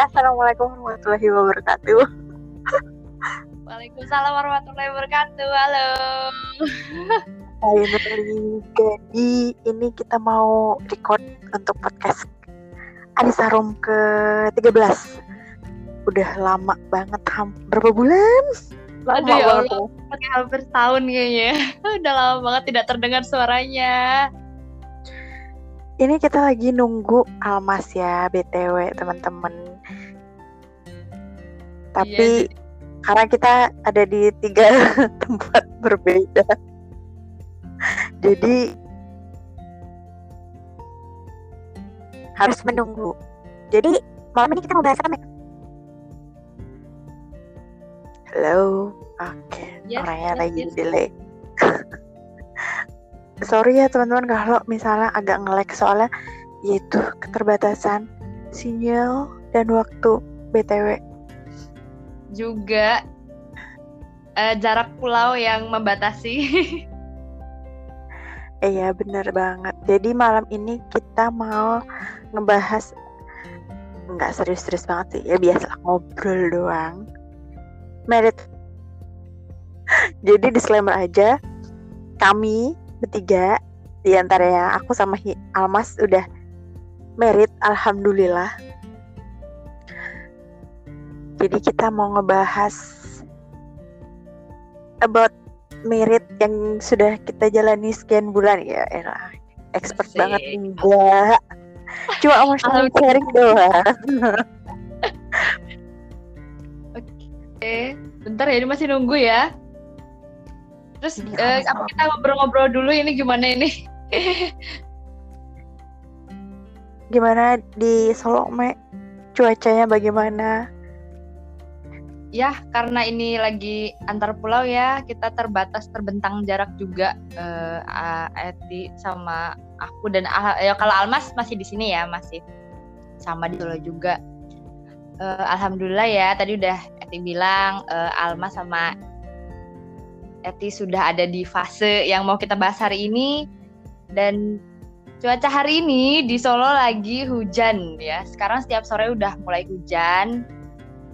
Assalamualaikum warahmatullahi wabarakatuh. Waalaikumsalam warahmatullahi wabarakatuh. Halo. Hai Nuri. Jadi ini kita mau record untuk podcast Anissa Room ke-13. Udah lama banget, ham berapa bulan? Lama Aduh, ya Allah. Hampir setahun kayaknya. Udah lama banget tidak terdengar suaranya. Ini kita lagi nunggu Almas ya, BTW teman-teman. Tapi iya, karena kita ada di tiga tempat berbeda. Jadi harus menunggu. Jadi malam ini kita mau bahas apa, Halo, oke, okay. yes, orangnya yes, lagi yes. delay. sorry ya teman-teman kalau misalnya agak ngelek soalnya yaitu keterbatasan sinyal dan waktu BTW juga uh, jarak pulau yang membatasi Iya bener banget. Jadi malam ini kita mau ngebahas nggak serius-serius banget sih. Ya biasa ngobrol doang. Merit. Jadi disclaimer aja. Kami bertiga di antaranya aku sama Almas udah merit alhamdulillah jadi kita mau ngebahas about merit yang sudah kita jalani sekian bulan ya elah expert Masih. banget enggak cuma mau sharing doang oke bentar ya ini masih nunggu ya Terus ya, uh, apa kita ngobrol-ngobrol dulu ini gimana ini? gimana di Solo, Me? Cuacanya bagaimana? Ya, karena ini lagi antar pulau ya, kita terbatas terbentang jarak juga uh, Eti sama aku dan uh, ya kalau Almas masih di sini ya, masih sama di Solo juga. Uh, Alhamdulillah ya, tadi udah Eti bilang uh, Almas sama Eti sudah ada di fase yang mau kita bahas hari ini dan cuaca hari ini di Solo lagi hujan ya. Sekarang setiap sore udah mulai hujan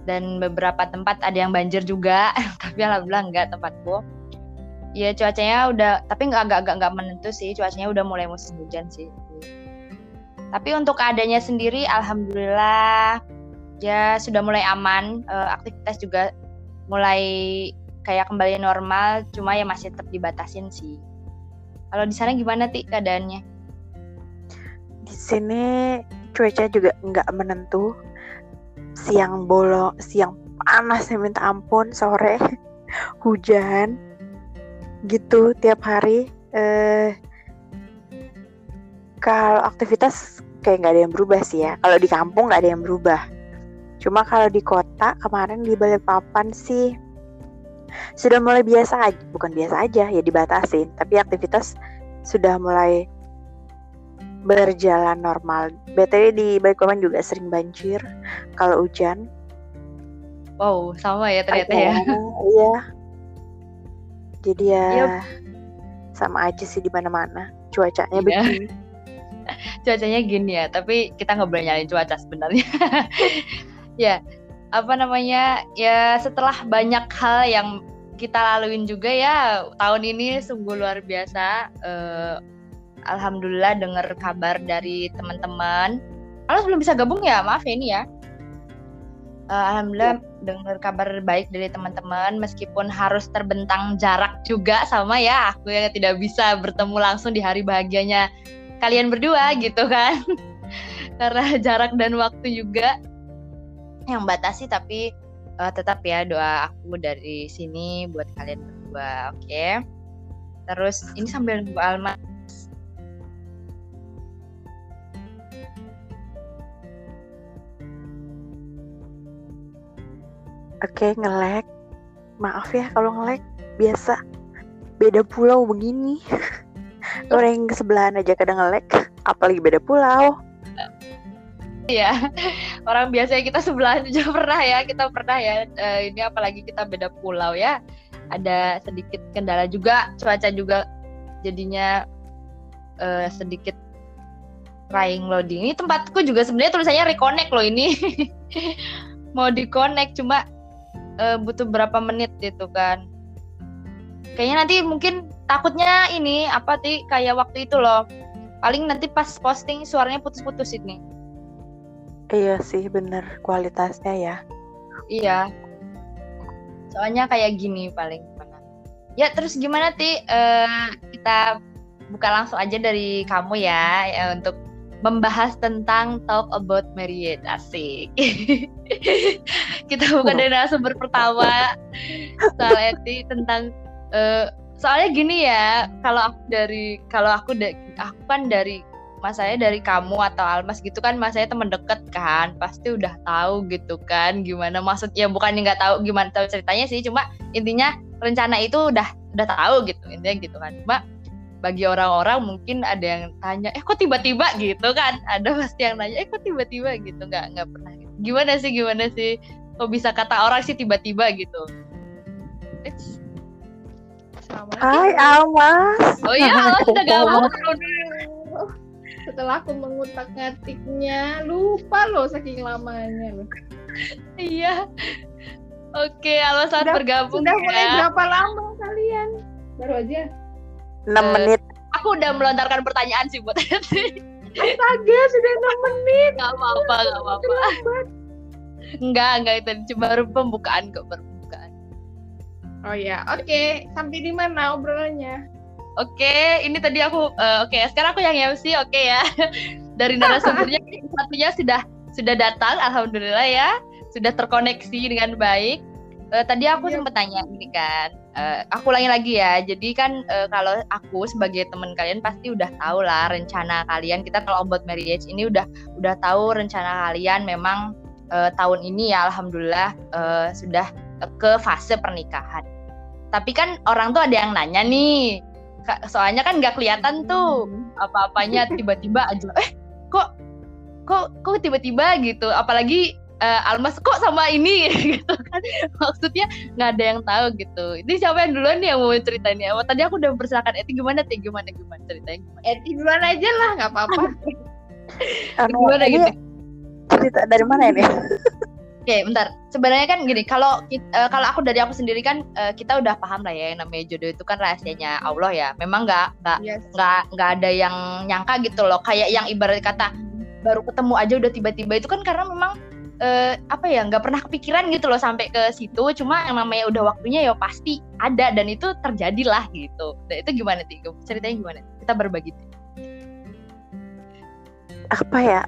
dan beberapa tempat ada yang banjir juga, tapi alhamdulillah enggak tempatku. Ya cuacanya udah, tapi nggak agak agak menentu sih. Cuacanya udah mulai musim hujan sih. Tapi untuk keadaannya sendiri, alhamdulillah ya sudah mulai aman. Uh, aktivitas juga mulai kayak kembali normal cuma ya masih tetap dibatasin sih kalau di sana gimana ti keadaannya di sini cuaca juga nggak menentu siang bolong siang panas ya minta ampun sore hujan gitu tiap hari eh kalau aktivitas kayak nggak ada yang berubah sih ya. Kalau di kampung nggak ada yang berubah. Cuma kalau di kota kemarin di Balikpapan sih sudah mulai biasa aja, bukan biasa aja ya dibatasin, tapi aktivitas sudah mulai berjalan normal. BTW di Balikpapan juga sering banjir kalau hujan. Wow, sama ya ternyata ya. Iya. Jadi ya yep. sama aja sih di mana-mana. Cuacanya iya. begini. Cuacanya gini ya, tapi kita nggak boleh nyalain cuaca sebenarnya. ya, apa namanya ya setelah banyak hal yang kita laluin juga ya tahun ini sungguh luar biasa uh, alhamdulillah dengar kabar dari teman-teman. Kalau belum bisa gabung ya? Maaf ya ini ya. Uh, alhamdulillah ya. dengar kabar baik dari teman-teman meskipun harus terbentang jarak juga sama ya. Aku yang tidak bisa bertemu langsung di hari bahagianya kalian berdua gitu kan. Karena jarak dan waktu juga yang batasi tapi uh, tetap ya doa aku dari sini buat kalian berdua oke? Okay? terus ini sambil nunggu Alma Oke, okay, ngelek. Maaf ya kalau ngelek. Biasa. Beda pulau begini. Orang yang sebelahan aja kadang ngelek. Apalagi beda pulau. Iya, orang biasa kita sebelah juga pernah ya, kita pernah ya. Uh, ini apalagi kita beda pulau ya. Ada sedikit kendala juga, cuaca juga jadinya uh, sedikit trying loading. Ini tempatku juga sebenarnya tulisannya reconnect loh ini. mau di connect cuma uh, butuh berapa menit gitu kan. Kayaknya nanti mungkin takutnya ini apa sih kayak waktu itu loh. Paling nanti pas posting suaranya putus-putus ini. Iya sih bener. Kualitasnya ya. Iya. Soalnya kayak gini paling mana ya terus gimana ti uh, kita buka langsung aja dari kamu ya, ya untuk membahas tentang talk about marriage. Asik. kita buka dari narasumber pertama. Soal eti tentang uh, soalnya gini ya kalau aku dari kalau aku da, aku kan dari mas saya dari kamu atau Almas gitu kan mas saya teman deket kan pasti udah tahu gitu kan gimana maksudnya bukan nggak tahu gimana tahu ceritanya sih cuma intinya rencana itu udah udah tahu gitu intinya gitu kan. Cuma bagi orang-orang mungkin ada yang tanya eh kok tiba-tiba gitu kan? Ada pasti yang nanya eh kok tiba-tiba gitu? Nggak nggak pernah gitu. gimana sih gimana sih? Kok bisa kata orang sih tiba-tiba gitu? Hai Almas. Oh iya Almas sudah gabung. Setelah aku mengutak ngatiknya lupa loh saking lamanya loh. Iya. Oke Almas saat bergabung sudah ya. mulai berapa lama kalian? Baru aja 6 uh, menit. Aku udah melontarkan pertanyaan sih buat Astaga, sudah 6 menit. Gak apa-apa, gak apa-apa. Enggak, enggak itu cuma baru pembukaan kok, baru pembukaan. Oh ya, oke. Okay. Sampai di mana obrolannya? Oke, okay, ini tadi aku uh, oke, okay, sekarang aku yang MC, oke okay ya. Dari narasumbernya satunya sudah sudah datang, alhamdulillah ya. Sudah terkoneksi dengan baik. Uh, tadi aku yeah. sempat tanya ini kan, uh, aku ulangi lagi ya. Jadi kan uh, kalau aku sebagai teman kalian pasti udah tahu lah rencana kalian. Kita kalau about marriage ini udah udah tahu rencana kalian memang uh, tahun ini ya alhamdulillah uh, sudah ke fase pernikahan. Tapi kan orang tuh ada yang nanya nih. Soalnya kan nggak kelihatan tuh hmm. apa-apanya tiba-tiba aja. Eh, kok kok kok tiba-tiba gitu. Apalagi uh, Almas kok sama ini? Gitu. Kan maksudnya nggak ada yang tahu gitu. Ini siapa yang duluan nih yang mau ceritanya oh, tadi aku udah mempersilakan Eti gimana Eti gimana gimana? Ceritanya gimana? Eti duluan aja lah nggak apa-apa. Gimana gitu? cerita dari mana ini? Oke, okay, bentar. Sebenarnya kan gini, kalau uh, kalau aku dari aku sendiri kan uh, kita udah paham lah ya yang namanya jodoh itu kan rahasianya Allah ya. Memang nggak nggak nggak yes. nggak ada yang nyangka gitu loh. Kayak yang ibarat kata baru ketemu aja udah tiba-tiba. Itu kan karena memang uh, apa ya nggak pernah kepikiran gitu loh sampai ke situ. Cuma yang namanya udah waktunya ya pasti ada dan itu terjadilah gitu. Dan itu gimana sih? Ceritanya gimana? Kita berbagi. Apa ya?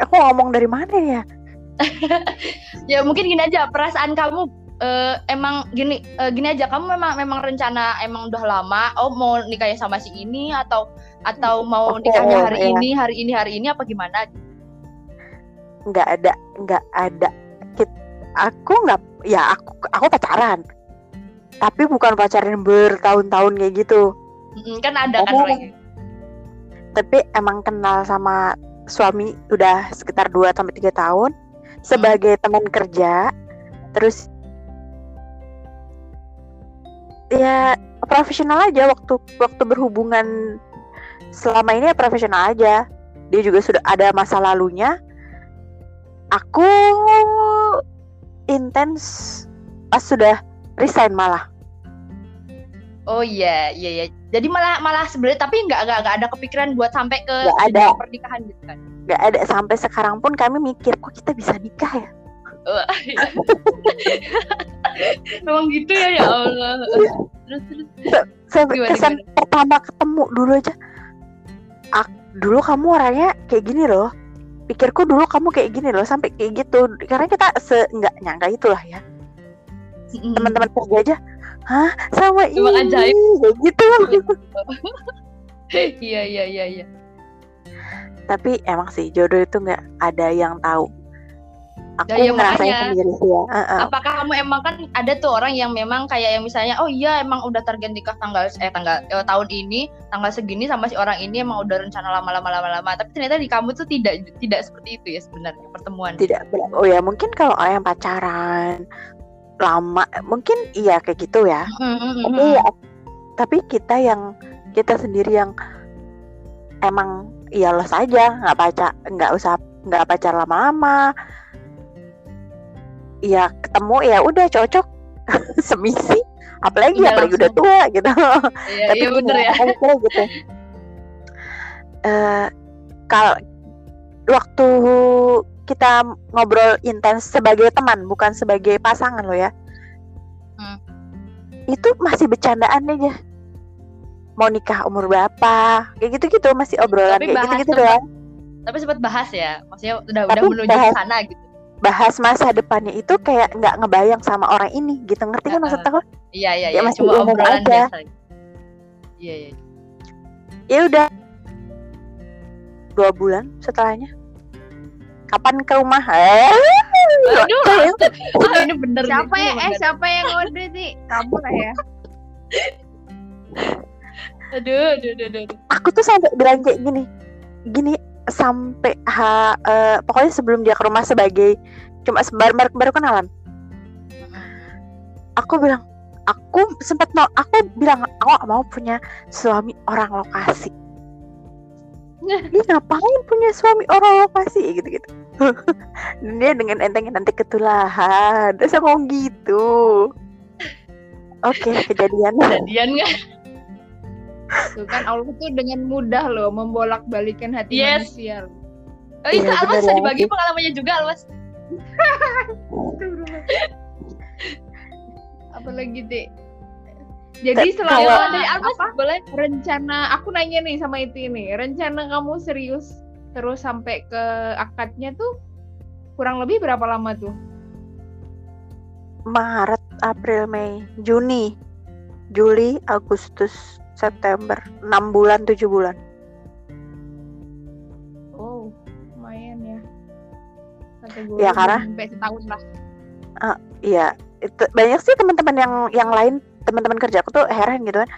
Aku ngomong dari mana ya? Ya mungkin gini aja perasaan kamu uh, emang gini uh, gini aja. Kamu memang memang rencana emang udah lama. Oh mau nikahnya sama si ini atau atau mau nikahnya hari oh, ini hari ini hari ini apa gimana nggak ada nggak ada aku nggak ya aku aku pacaran. Tapi bukan pacaran bertahun-tahun kayak gitu. Kan ada kan orang tapi emang kenal sama suami udah sekitar 2 sampai tiga tahun sebagai hmm. teman kerja terus ya profesional aja waktu waktu berhubungan selama ini ya profesional aja. Dia juga sudah ada masa lalunya aku intens pas sudah resign malah. Oh iya, iya, iya. Jadi malah malah sebenarnya tapi nggak nggak ada kepikiran buat sampai ke gak ada pernikahan gitu kan? Nggak ada sampai sekarang pun kami mikir kok kita bisa nikah ya. Oh, iya. Memang gitu ya ya Allah. Terus terus. Saya kesan gimana? pertama ketemu dulu aja. Ak, dulu kamu orangnya kayak gini loh pikirku dulu kamu kayak gini loh sampai kayak gitu. Karena kita se nggak nyangka itulah ya. Mm. teman-teman kerja aja hah sama ini ajaib. gitu. Iya iya iya iya. Tapi emang sih jodoh itu nggak ada yang tahu aku ya, ngerasain sendiri sih ya. Uh -uh. Apakah kamu emang kan ada tuh orang yang memang kayak yang misalnya oh iya emang udah target nikah tanggal eh tanggal eh, tahun ini tanggal segini sama si orang ini emang udah rencana lama-lama lama-lama tapi ternyata di kamu tuh tidak tidak seperti itu ya sebenarnya pertemuan. Tidak. Oh ya mungkin kalau yang pacaran lama mungkin iya kayak gitu ya. Mm -hmm. Tapi ya tapi kita yang kita sendiri yang emang ya saja nggak pacar nggak usah nggak pacar lama-lama ya ketemu ya udah cocok semisi apalagi Udah apalagi udah tua gitu Iya, tapi iya bener ya. mikirnya gitu eh kal waktu kita ngobrol intens sebagai teman bukan sebagai pasangan lo ya Hmm. itu masih bercandaan aja mau nikah umur berapa kayak gitu gitu masih obrolan Tapi kayak gitu gitu doang Tapi sempat bahas ya. Maksudnya udah Tapi udah menuju bahas- sana gitu. Bahas masa depannya itu kayak nggak ngebayang sama orang ini gitu ngerti kan maksud aku Iya iya Ya, iya. masih Cuma umum obrolan aja. biasa. Iya iya. ya udah dua bulan setelahnya kapan ke rumah eh Aduh, ini bener nih, Siapa ini ya? Eh bener. siapa yang ngode sih? Kamu lah ya. Aduh, aduh, aduh, aduh. aku tuh sampai bilang kayak gini gini sampai ha, eh, pokoknya sebelum dia ke rumah sebagai cuma sebar baru, baru kenalan. Aku bilang aku sempat mau aku bilang aku mau punya suami orang lokasi. Dia ngapain punya suami orang lokasi? Gitu gitu dia dengan entengnya nanti ketulahan. Terus aku ngomong gitu. Oke kejadian. Jadian nggak? Tuh kan Allah tuh dengan mudah loh membolak-balikan hati Yes. manusia. loh. Oh, itu Iya, Almas bener bisa dibagi pengalamannya juga Almas. Apalagi deh. Jadi Kalau- dari Almas apa boleh. rencana aku nanya nih sama itu ini rencana kamu serius terus sampai ke akadnya tuh kurang lebih berapa lama tuh? Maret April Mei Juni Juli Agustus September 6 bulan 7 bulan Oh lumayan ya. Kategori Ya, karena- sampai setahun lah. Iya, itu banyak sih teman-teman yang yang lain teman-teman kerjaku tuh heran gitu kan.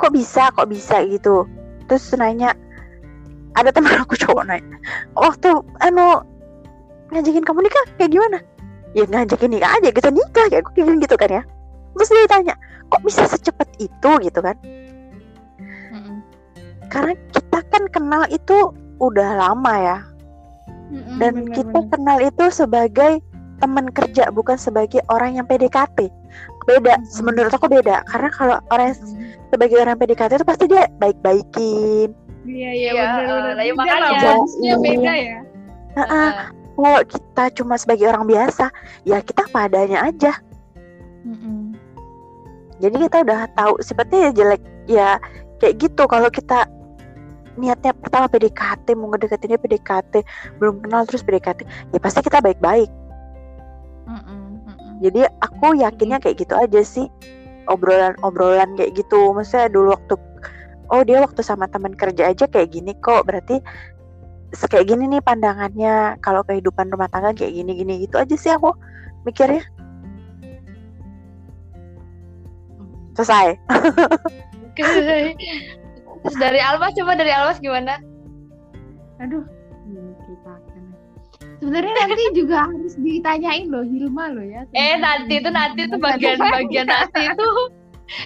Kok bisa, kok bisa gitu. Terus nanya ada teman aku cowok nanya, waktu anu ngajakin kamu nikah kayak gimana? Ya ngajakin nikah aja gitu nikah kayak gue kayak gitu kan ya. Terus dia tanya, kok bisa secepat itu gitu kan? Mm-mm. Karena kita kan kenal itu udah lama ya. Mm-mm, dan bener, kita bener. kenal itu sebagai teman kerja bukan sebagai orang yang PDKT beda Mhm. menurut aku beda karena kalau orang yang Mm. sebagai orang PDKT itu pasti dia baik-baikin Iya iya benar benar. lah, ya Beda lah, makanya. Iya. beda ya. Heeh. Heeh. kalau kita cuma sebagai orang biasa ya kita padanya aja Mm-mm. Jadi kita udah tahu sifatnya ya jelek ya kayak gitu. Kalau kita niatnya pertama PDKT mau ngedeketinnya PDKT belum kenal terus PDKT ya pasti kita baik-baik. Jadi aku yakinnya kayak gitu aja sih. Obrolan-obrolan kayak gitu. Maksudnya dulu waktu oh dia waktu sama teman kerja aja kayak gini kok. Berarti kayak gini nih pandangannya. Kalau kehidupan rumah tangga kayak gini gini gitu aja sih aku mikirnya selesai Oke. Terus dari Almas coba dari Almas gimana? Aduh. Sebenarnya nanti juga harus ditanyain loh Hilma loh ya. Eh nanti itu nanti itu bagian bagian nanti itu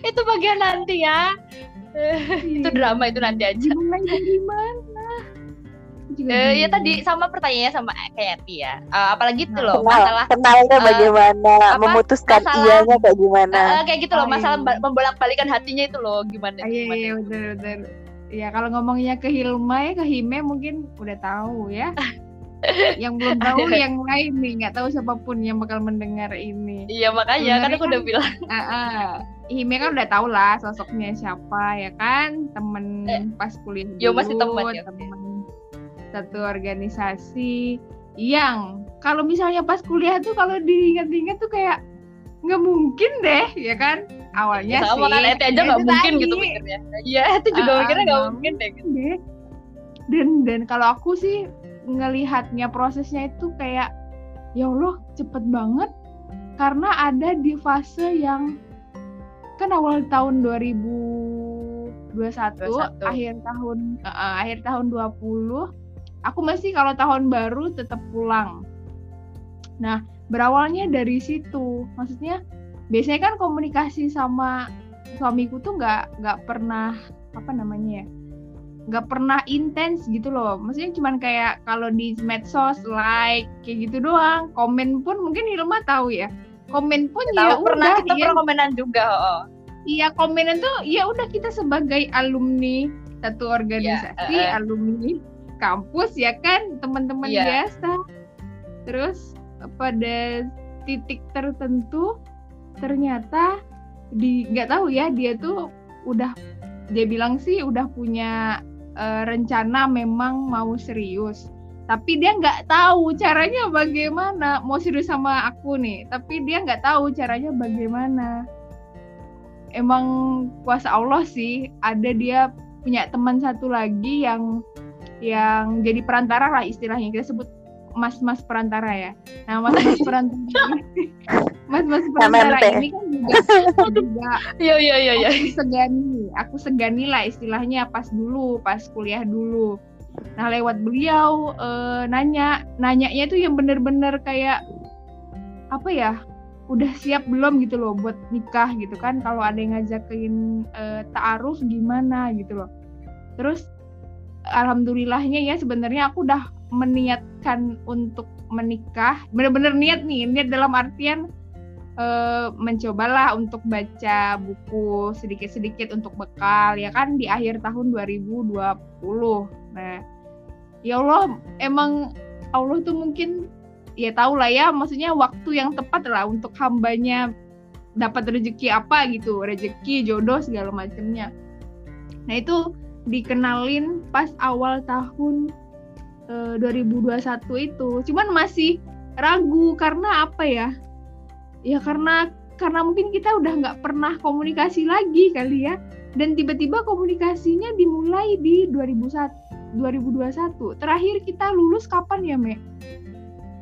itu bagian nanti ya. Iya. itu drama itu nanti aja. Mulai dari mana? Aku juga Eh, ya tadi sama pertanyaannya sama kayak ya. Eh, apalagi itu loh kenal masalah kenalnya eh, bagaimana apa, memutuskan masalah- iyanya kayak gimana eh, kayak gitu loh Oh, masalah iya. ba- membolak-balikan hatinya itu loh gimana Ah, iya, gimana iya, betul, betul. Ya kalau ngomongnya ke Hilma ya ke Hime mungkin udah tahu ya. yang belum tahu yang lain nih nggak tahu siapa pun yang bakal mendengar ini. Iya makanya kan aku udah kan- bilang Ah, ah. Hime kan udah tahu lah sosoknya siapa ya kan temen Eh, pas kuliah yo, dulu, masih temen ya, temen satu organisasi yang kalau misalnya pas kuliah tuh kalau diingat-ingat tuh kayak nggak mungkin deh ya kan awalnya sama sih kan Eti aja ya nggak mungkin tadi. gitu mikirnya. Iya itu juga Ah, ah, mikirnya nggak nggak mungkin deh. gitu. deh. Dan dan kalau aku sih ngelihatnya prosesnya itu kayak ya Allah cepet banget karena ada di fase yang kan awal tahun 2021 21. akhir tahun eh, akhir tahun 20 aku masih kalau tahun baru tetap pulang. Nah, berawalnya dari situ. Maksudnya biasanya kan komunikasi sama suamiku tuh nggak nggak pernah apa namanya ya nggak pernah intens gitu loh maksudnya cuman kayak kalau di medsos like kayak gitu doang komen pun mungkin Hilma tahu ya komen pun ya Tahu pernah udah kita ya. pernah komenan juga oh. iya komenan tuh ya udah kita sebagai alumni satu organisasi eh, eh. alumni kampus ya kan teman-teman Iya. biasa. Terus pada titik tertentu ternyata di nggak tahu ya dia tuh udah dia bilang sih udah punya eh, rencana memang mau serius. Tapi dia nggak tahu caranya bagaimana. Mau serius sama aku nih tapi dia nggak tahu caranya bagaimana. Emang kuasa Allah sih ada dia punya teman satu lagi yang yang jadi perantara lah istilahnya. Kita sebut mas-mas perantara ya. Nah mas-mas perantara ini- mas-mas perantara MMP. ini kan juga juga Iya iya iya iya. aku segani aku segani lah istilahnya pas dulu pas kuliah dulu. Nah lewat beliau eh, nanya nanyanya itu yang bener-bener kayak apa ya udah siap belum gitu loh buat nikah gitu kan. Kalau ada yang ngajakin eh, ta'aruf gimana gitu loh. Terus alhamdulillahnya ya sebenarnya aku udah meniatkan untuk menikah bener-bener niat nih niat dalam artian eh, mencobalah untuk baca buku sedikit-sedikit untuk bekal ya kan di akhir tahun 2020. Nah, ya Allah emang Allah tuh mungkin ya tahu lah ya maksudnya waktu yang tepat lah untuk hambanya dapat rezeki apa gitu, rezeki, jodoh segala macamnya. Nah, itu dikenalin pas awal tahun eh, 2021 itu. Cuman masih ragu karena apa ya? ya karena karena mungkin kita udah nggak pernah komunikasi lagi kali ya dan tiba-tiba komunikasinya dimulai di 2001 2021 terakhir kita lulus kapan ya Me?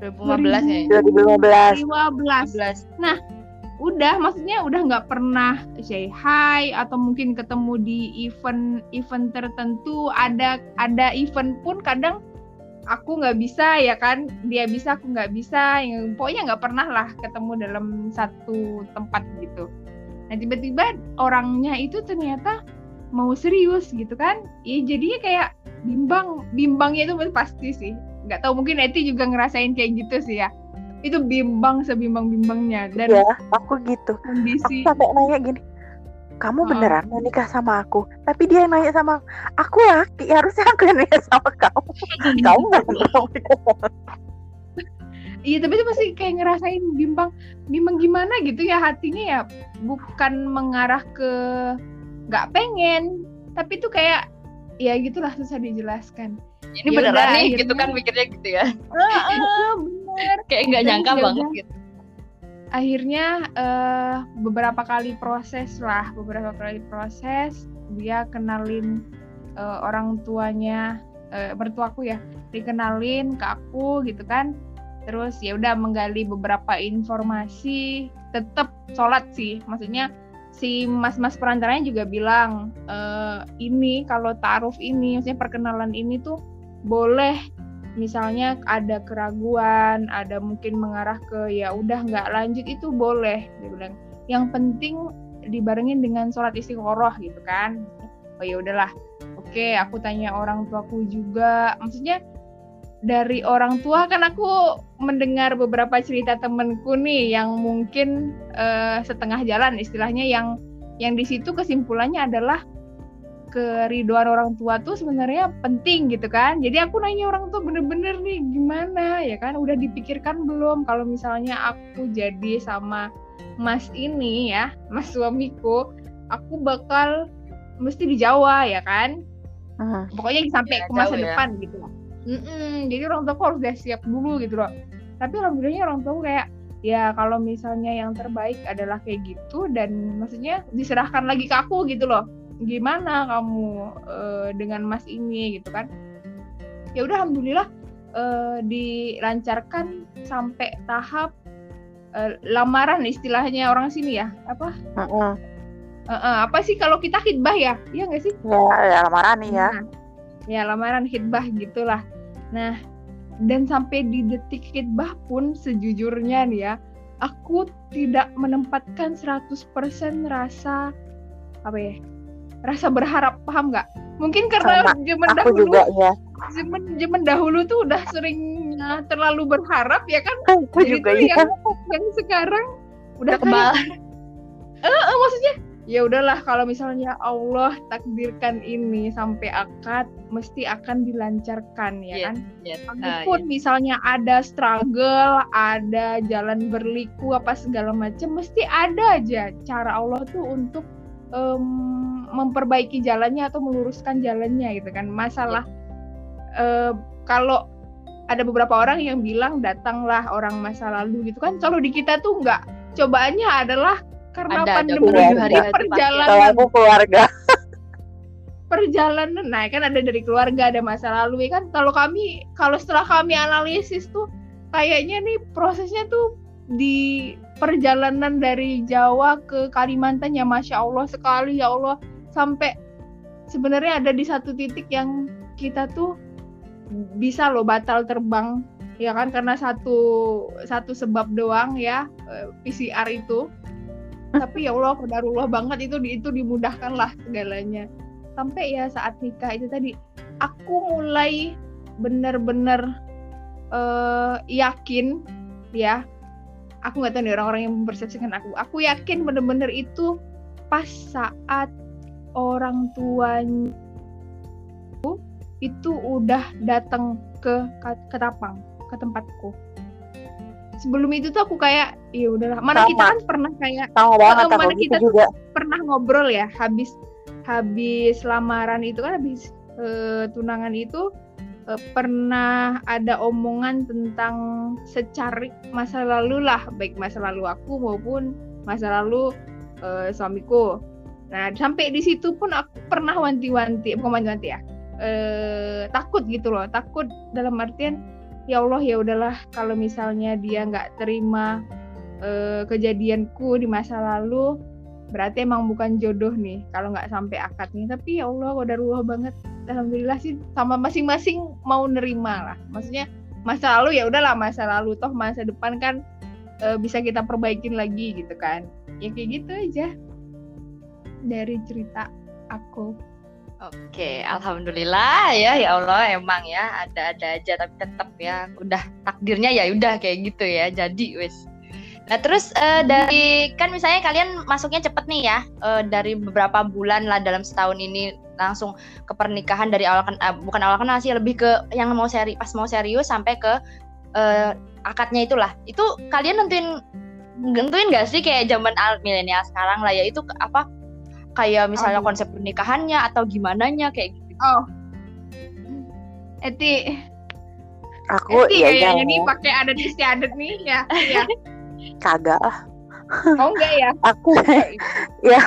2015 ya. 2015 2015 2015. Udah maksudnya udah nggak pernah say hi atau mungkin ketemu di event event tertentu. Ada ada event pun kadang aku nggak bisa ya kan? Dia bisa aku nggak bisa. Yang pokoknya nggak pernah lah ketemu dalam satu tempat gitu. Nah tiba-tiba orangnya itu ternyata mau serius gitu kan? Ya jadinya kayak bimbang bimbangnya itu pasti sih. Nggak tahu mungkin Eti juga ngerasain kayak gitu sih ya itu bimbang sebimbang-bimbangnya dan ya aku gitu. aku kondisi sampai nanya gini kamu beneran mau nikah sama aku? Tapi dia yang nanya sama aku laki harusnya aku yang nanya sama kamu. Kamu nggak mau nikah sama Iya tapi itu pasti kayak ngerasain bimbang bimbang gimana gitu ya hatinya ya bukan mengarah ke nggak pengen tapi itu kayak ya gitulah susah dijelaskan. Ini Ya beneran nih akhirnya- gitu kan mikirnya gitu ya. Bener. Kayak nggak nyangka ya banget gitu. Akhirnya eh, beberapa kali proses lah beberapa kali proses dia kenalin eh, orang tuanya mertuaku ya dikenalin ke aku gitu kan terus ya udah menggali beberapa informasi tetap sholat sih maksudnya si mas-mas perantaranya juga bilang eh, ini kalau taaruf ini maksudnya perkenalan ini tuh boleh misalnya ada keraguan ada mungkin mengarah ke ya udah nggak lanjut itu boleh dia bilang. Yang penting dibarengin dengan sholat istiqoroh gitu kan. Oh ya udahlah oke aku tanya orang tuaku juga. Maksudnya dari orang tua kan aku mendengar beberapa cerita temenku nih yang mungkin eh, setengah jalan istilahnya yang yang di situ kesimpulannya adalah keriduan orang tua tuh sebenarnya penting gitu kan jadi aku nanya orang tua bener-bener nih gimana ya kan udah dipikirkan belum kalau misalnya aku jadi sama mas ini ya mas suamiku aku bakal mesti di Jawa ya kan Hmm. pokoknya sampai Ya, ke masa ya. depan gitu loh. Mm-mm, jadi orang tua harus udah siap dulu gitu loh tapi alhamdulillahnya orang tua kayak ya kalau misalnya yang terbaik adalah kayak gitu dan maksudnya diserahkan lagi ke aku gitu loh gimana kamu eh, dengan mas ini gitu kan ya udah alhamdulillah eh, dilancarkan sampai tahap eh, lamaran istilahnya orang sini ya apa Mm-mm. Eh, eh, apa sih kalau kita khidbah ya iya nggak sih ya ya lamaran nih ya Nah, ya lamaran khidbah gitulah. Nah, dan sampai di detik khidbah pun sejujurnya nih ya, aku tidak menempatkan 100% rasa apa ya? Rasa berharap, paham nggak? Mungkin karena Sama, zaman aku dahulu, juga ya zaman zaman dahulu tuh udah sering uh, terlalu berharap ya kan. aku Jadi juga ya yang, yang sekarang udah kebal. kayak eh, maksudnya ya udahlah kalau misalnya Allah takdirkan ini sampai akad mesti akan dilancarkan ya Iya, kan. Yes. Ah, Walaupun misalnya ada struggle, ada jalan berliku apa segala macam, mesti ada aja cara Allah tuh untuk em, memperbaiki jalannya atau meluruskan jalannya gitu kan. Masalah eh, kalau ada beberapa orang yang bilang datanglah orang masa lalu gitu kan. Kalau di kita tuh enggak. Cobaannya adalah karena Ada, ada pandemi menuju ini hari perjalanan aku keluarga perjalanan nah kan ada dari keluarga ada masa lalu ya kan kalau kami kalau setelah kami analisis tuh kayaknya nih prosesnya tuh di perjalanan dari Jawa ke Kalimantan ya masya Allah sekali ya Allah sampai sebenarnya ada di satu titik yang kita tuh bisa loh batal terbang ya kan? Karena satu satu sebab doang ya eh, PCR itu. Tapi ya Allah kodarullah banget itu di- itu dimudahkan lah segalanya. Sampai ya saat nikah itu tadi aku mulai bener-bener eh, yakin ya aku nggak tahu nih orang-orang yang mempersepsikan aku. Aku yakin bener-bener itu pas saat orang tuanya itu udah datang ke ke Tapang ke tempatku. Sebelum itu tuh aku kayak ya udahlah. Mana Sama. kita kan pernah kayak sama banget mana gitu kita tuh juga. pernah ngobrol ya habis habis lamaran itu kan habis eh, tunangan itu eh, pernah ada omongan tentang secari masa lalu lah baik masa lalu aku maupun masa lalu eh, suamiku nah sampai di situ pun aku pernah wanti-wanti bukan wanti-wanti ya eh, takut gitu loh takut dalam artian ya Allah ya udahlah kalau misalnya dia nggak terima eh, kejadianku di masa lalu berarti emang bukan jodoh nih kalau nggak sampai akad nih. Tapi ya Allah kodarullah banget. Alhamdulillah sih sama masing-masing mau nerima lah. Maksudnya masa lalu ya udahlah masa lalu toh masa depan kan eh, bisa kita perbaikin lagi gitu kan. Ya kayak gitu aja dari cerita aku Oke, alhamdulillah ya ya Allah emang ya ada-ada aja tapi tetap ya udah takdirnya ya udah kayak gitu ya jadi wes. Nah terus eh, dari kan misalnya kalian masuknya cepet nih ya eh, dari beberapa bulan lah dalam setahun ini langsung ke pernikahan dari awal kan eh, bukan awal kenal sih lebih ke yang mau seri pas mau serius sampai ke eh, akadnya itulah. Itu kalian nentuin nentuin gak sih kayak zaman al- milenial sekarang lah ya itu apa kayak misalnya Aduh. konsep pernikahannya atau gimana nya kayak gitu. oh. Eti. Aku Eti ya kayaknya nih pakai adat istiadat nih ya. Ya kagak lah. Oh enggak ya? Aku ya.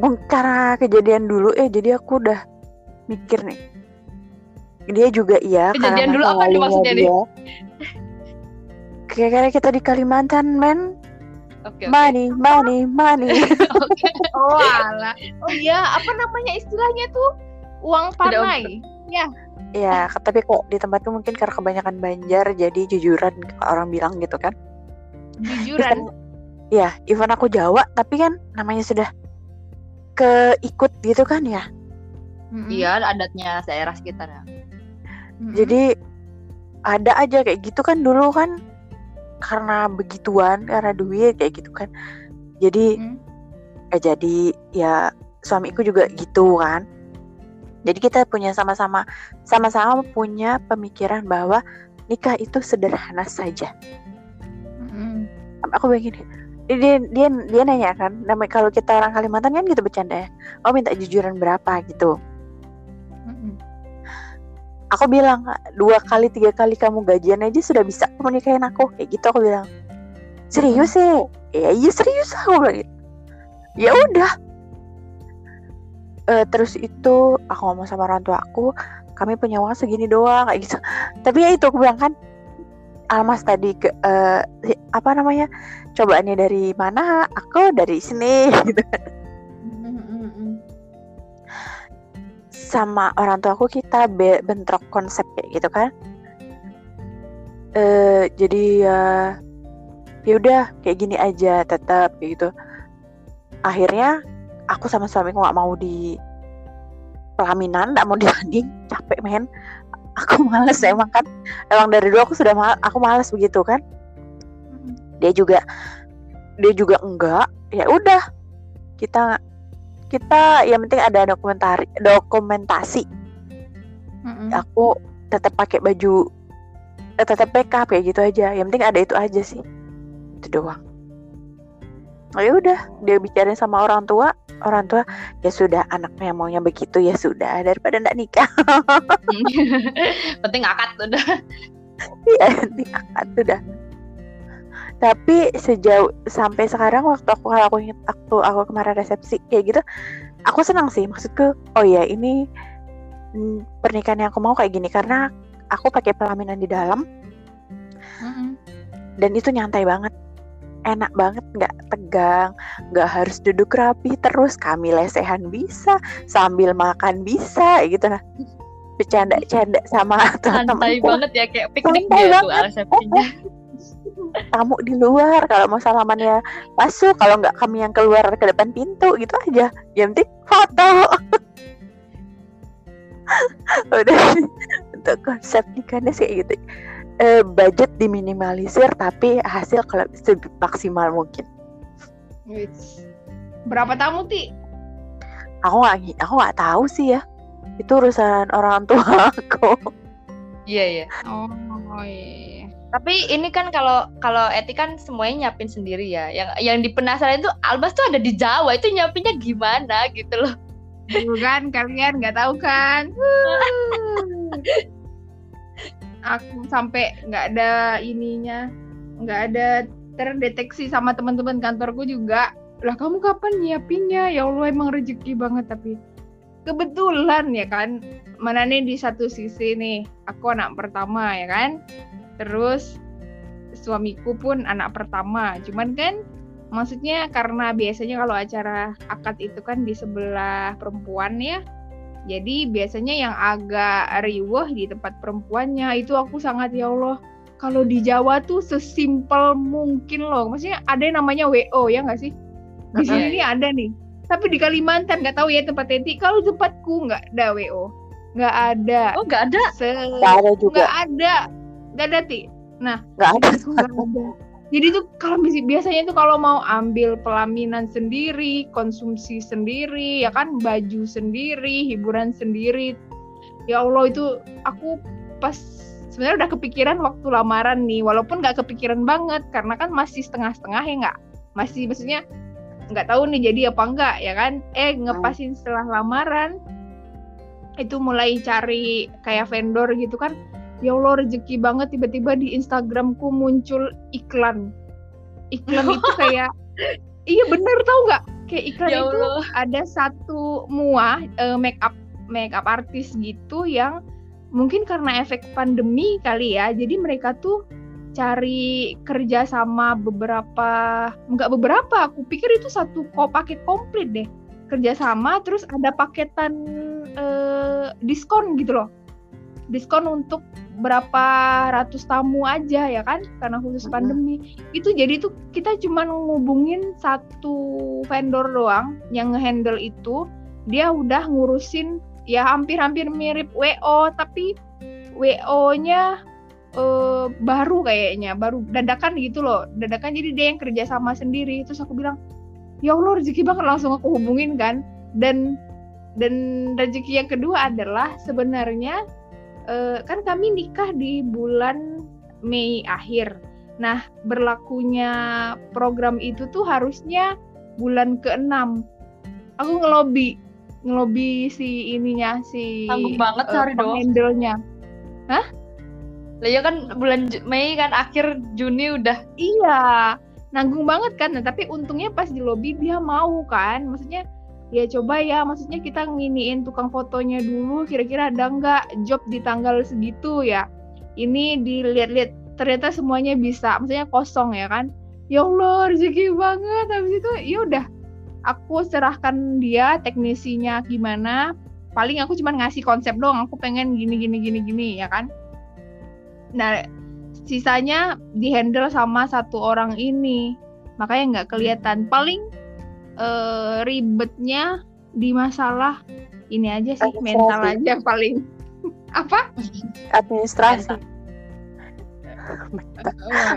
Mung- karena kejadian dulu eh jadi aku udah mikir nih. Dia juga iya Kejadian karena dulu apa nih maksudnya nih? dia. kayak kayak kita di Kalimantan men Oke, oke. money money money. Oke. oh oh iya. Apa namanya istilahnya tuh? Uang panai. Ya tapi kok di tempatku mungkin karena kebanyakan Banjar jadi jujuran orang bilang gitu kan. Jujuran? Ya even aku Jawa tapi kan namanya sudah keikut gitu kan ya. Iya, adatnya daerah sekitar ya. Mm-mm. jadi ada aja kayak gitu kan dulu kan karena begituan karena duit kayak gitu kan jadi Mm. eh, jadi ya suamiku juga gitu kan jadi kita punya sama-sama sama-sama punya pemikiran bahwa nikah itu sederhana saja Mm-mm. aku begini dia dia dia, nanya kan namanya kalau kita orang Kalimantan kan gitu bercanda ya oh minta jujuran berapa gitu. Aku bilang dua kali tiga kali kamu gajian aja sudah bisa kamu nikahin aku. Kayak gitu aku bilang. Serius sih? Ya iya serius aku bilang. Ya udah. Eh, terus itu aku ngomong sama orang tua aku kami punya uang segini doang kayak gitu. Tapi ya itu aku bilang kan Almas tadi ke si- apa namanya cobaannya dari mana? Aku dari sini gitu Mm-mm. Sama orang tua aku kita be- bentrok konsep kayak gitu kan. Eh jadi ya ya udah kayak gini aja tetap kayak gitu. Akhirnya aku sama suamiku nggak mau di pelaminan nggak mau dibanding. Capek men. Aku males emang kan. Emang dari dulu aku sudah mal aku males begitu kan. Dia juga dia juga enggak. Ya udah kita kita yang penting ada dokumentari dokumentasi. Mm-mm. aku tetap pakai baju eh, tetap makeup kayak gitu aja. Yang penting ada itu aja sih. Itu doang. Oh, ya udah. Dia bicarain sama orang tua. Orang tua ya sudah anaknya maunya begitu ya sudah. Daripada ndak nikah. Penting akad udah. Iya, penting akad sudah tapi sejauh sampai sekarang waktu aku kalau aku ingat waktu aku kemarin resepsi kayak gitu aku senang sih. Maksudku oh ya ini mm, pernikahan yang aku mau kayak gini. Karena aku pakai pelaminan di dalam. Mm-mm. dan itu nyantai banget. Enak banget nggak tegang nggak harus duduk rapi terus. Kami lesehan bisa sambil makan bisa gitu. Nah bercanda-canda sama santai teman-teman. banget ya kayak piknik Santai banget. resepsinya tamu di luar kalau mau salamannya masuk kalau nggak kami yang keluar ke depan pintu gitu aja. Yang penting foto. Udah. Untuk konsep nikahnya sih gitu. Eh, budget diminimalisir tapi hasil kalau maksimal mungkin. Berapa tamu ti? aku nggak aku nggak tahu sih ya. Itu urusan orang tua aku. Iya iya. Oh, iya. Tapi ini kan kalau kalau Eti kan semuanya nyiapin sendiri ya yang yang dipenasaran itu Albas tuh ada di Jawa itu nyiapinnya gimana gitu loh Tuh kan kalian nggak tahu kan? Aku sampai nggak ada ininya, nggak ada terdeteksi sama teman-teman kantorku juga. Lah kamu kapan nyiapinnya? Ya Allah emang rezeki banget tapi kebetulan ya kan. Mana nih di satu sisi nih, aku anak pertama ya kan. Terus suamiku pun anak pertama. Cuman kan maksudnya karena biasanya kalau acara akad itu kan di sebelah perempuan ya jadi biasanya yang agak riweh di tempat perempuannya. Itu aku sangat ya Allah kalau di Jawa tuh sesimpel mungkin loh. Maksudnya ada yang namanya WO ya nggak sih? Di Iya, sini nih ada nih. Tapi di Kalimantan nggak tahu ya tempat Teti. Kalau tempatku nggak ada WO nggak ada. Oh nggak ada? Se- nggak ada juga. nggak ada nggak ada ti nggak ada itu nggak ada. Jadi tuh kalau biasanya tuh kalau mau ambil pelaminan sendiri, konsumsi sendiri, ya kan baju sendiri, hiburan sendiri. Ya Allah itu aku pas sebenarnya udah kepikiran waktu lamaran nih, walaupun nggak kepikiran banget karena kan masih setengah-setengah ya nggak, masih maksudnya nggak tahu nih jadi apa enggak ya kan? Eh ngepasin setelah lamaran itu mulai cari kayak vendor gitu kan ya Allah rezeki banget tiba-tiba di Instagramku muncul iklan. Iklan itu kayak iya bener tau nggak? Kayak iklan Ya itu ada satu mua eh, make up make up artis gitu yang mungkin karena efek pandemi kali ya jadi mereka tuh cari kerja sama beberapa nggak beberapa aku pikir itu satu kok paket komplit deh. Kerja sama terus ada paketan eh, diskon gitu loh diskon untuk berapa ratus tamu aja ya kan? Karena khusus pandemi. Itu jadi tuh kita cuma ngubungin satu vendor doang yang ngehandle itu. Dia udah ngurusin ya hampir-hampir mirip WO tapi WO-nya eh, baru kayaknya baru dadakan gitu loh. Dadakan jadi dia yang kerja sama sendiri. Terus aku bilang ya Allah rezeki banget. Langsung aku hubungin kan. Dan dan rezeki yang kedua adalah sebenarnya eh, kan kami nikah di bulan Mei akhir. Nah, berlakunya program itu tuh harusnya bulan ke-6. Aku ngelobi, ngelobi si ininya si Tanggung banget eh, sehari doang. penghandle-nya. Lah ya kan bulan Mei kan akhir Juni udah Iya, nanggung banget kan. Nah, tapi untungnya pas di lobby dia mau kan. Maksudnya ya coba ya, maksudnya kita nginiin tukang fotonya dulu kira-kira ada nggak job di tanggal segitu ya. Ini dilihat-lihat ternyata semuanya bisa. Maksudnya kosong ya kan. Ya Allah, rezeki banget. Habis itu ya udah aku serahkan dia teknisinya gimana. Paling aku cuma ngasih konsep doang. Aku pengen gini gini gini gini ya kan. Nah, sisanya dihandle sama satu orang ini makanya nggak kelihatan paling eh, ribetnya di masalah ini aja sih Administrasi. mental aja paling apa? Administrasi. Eh,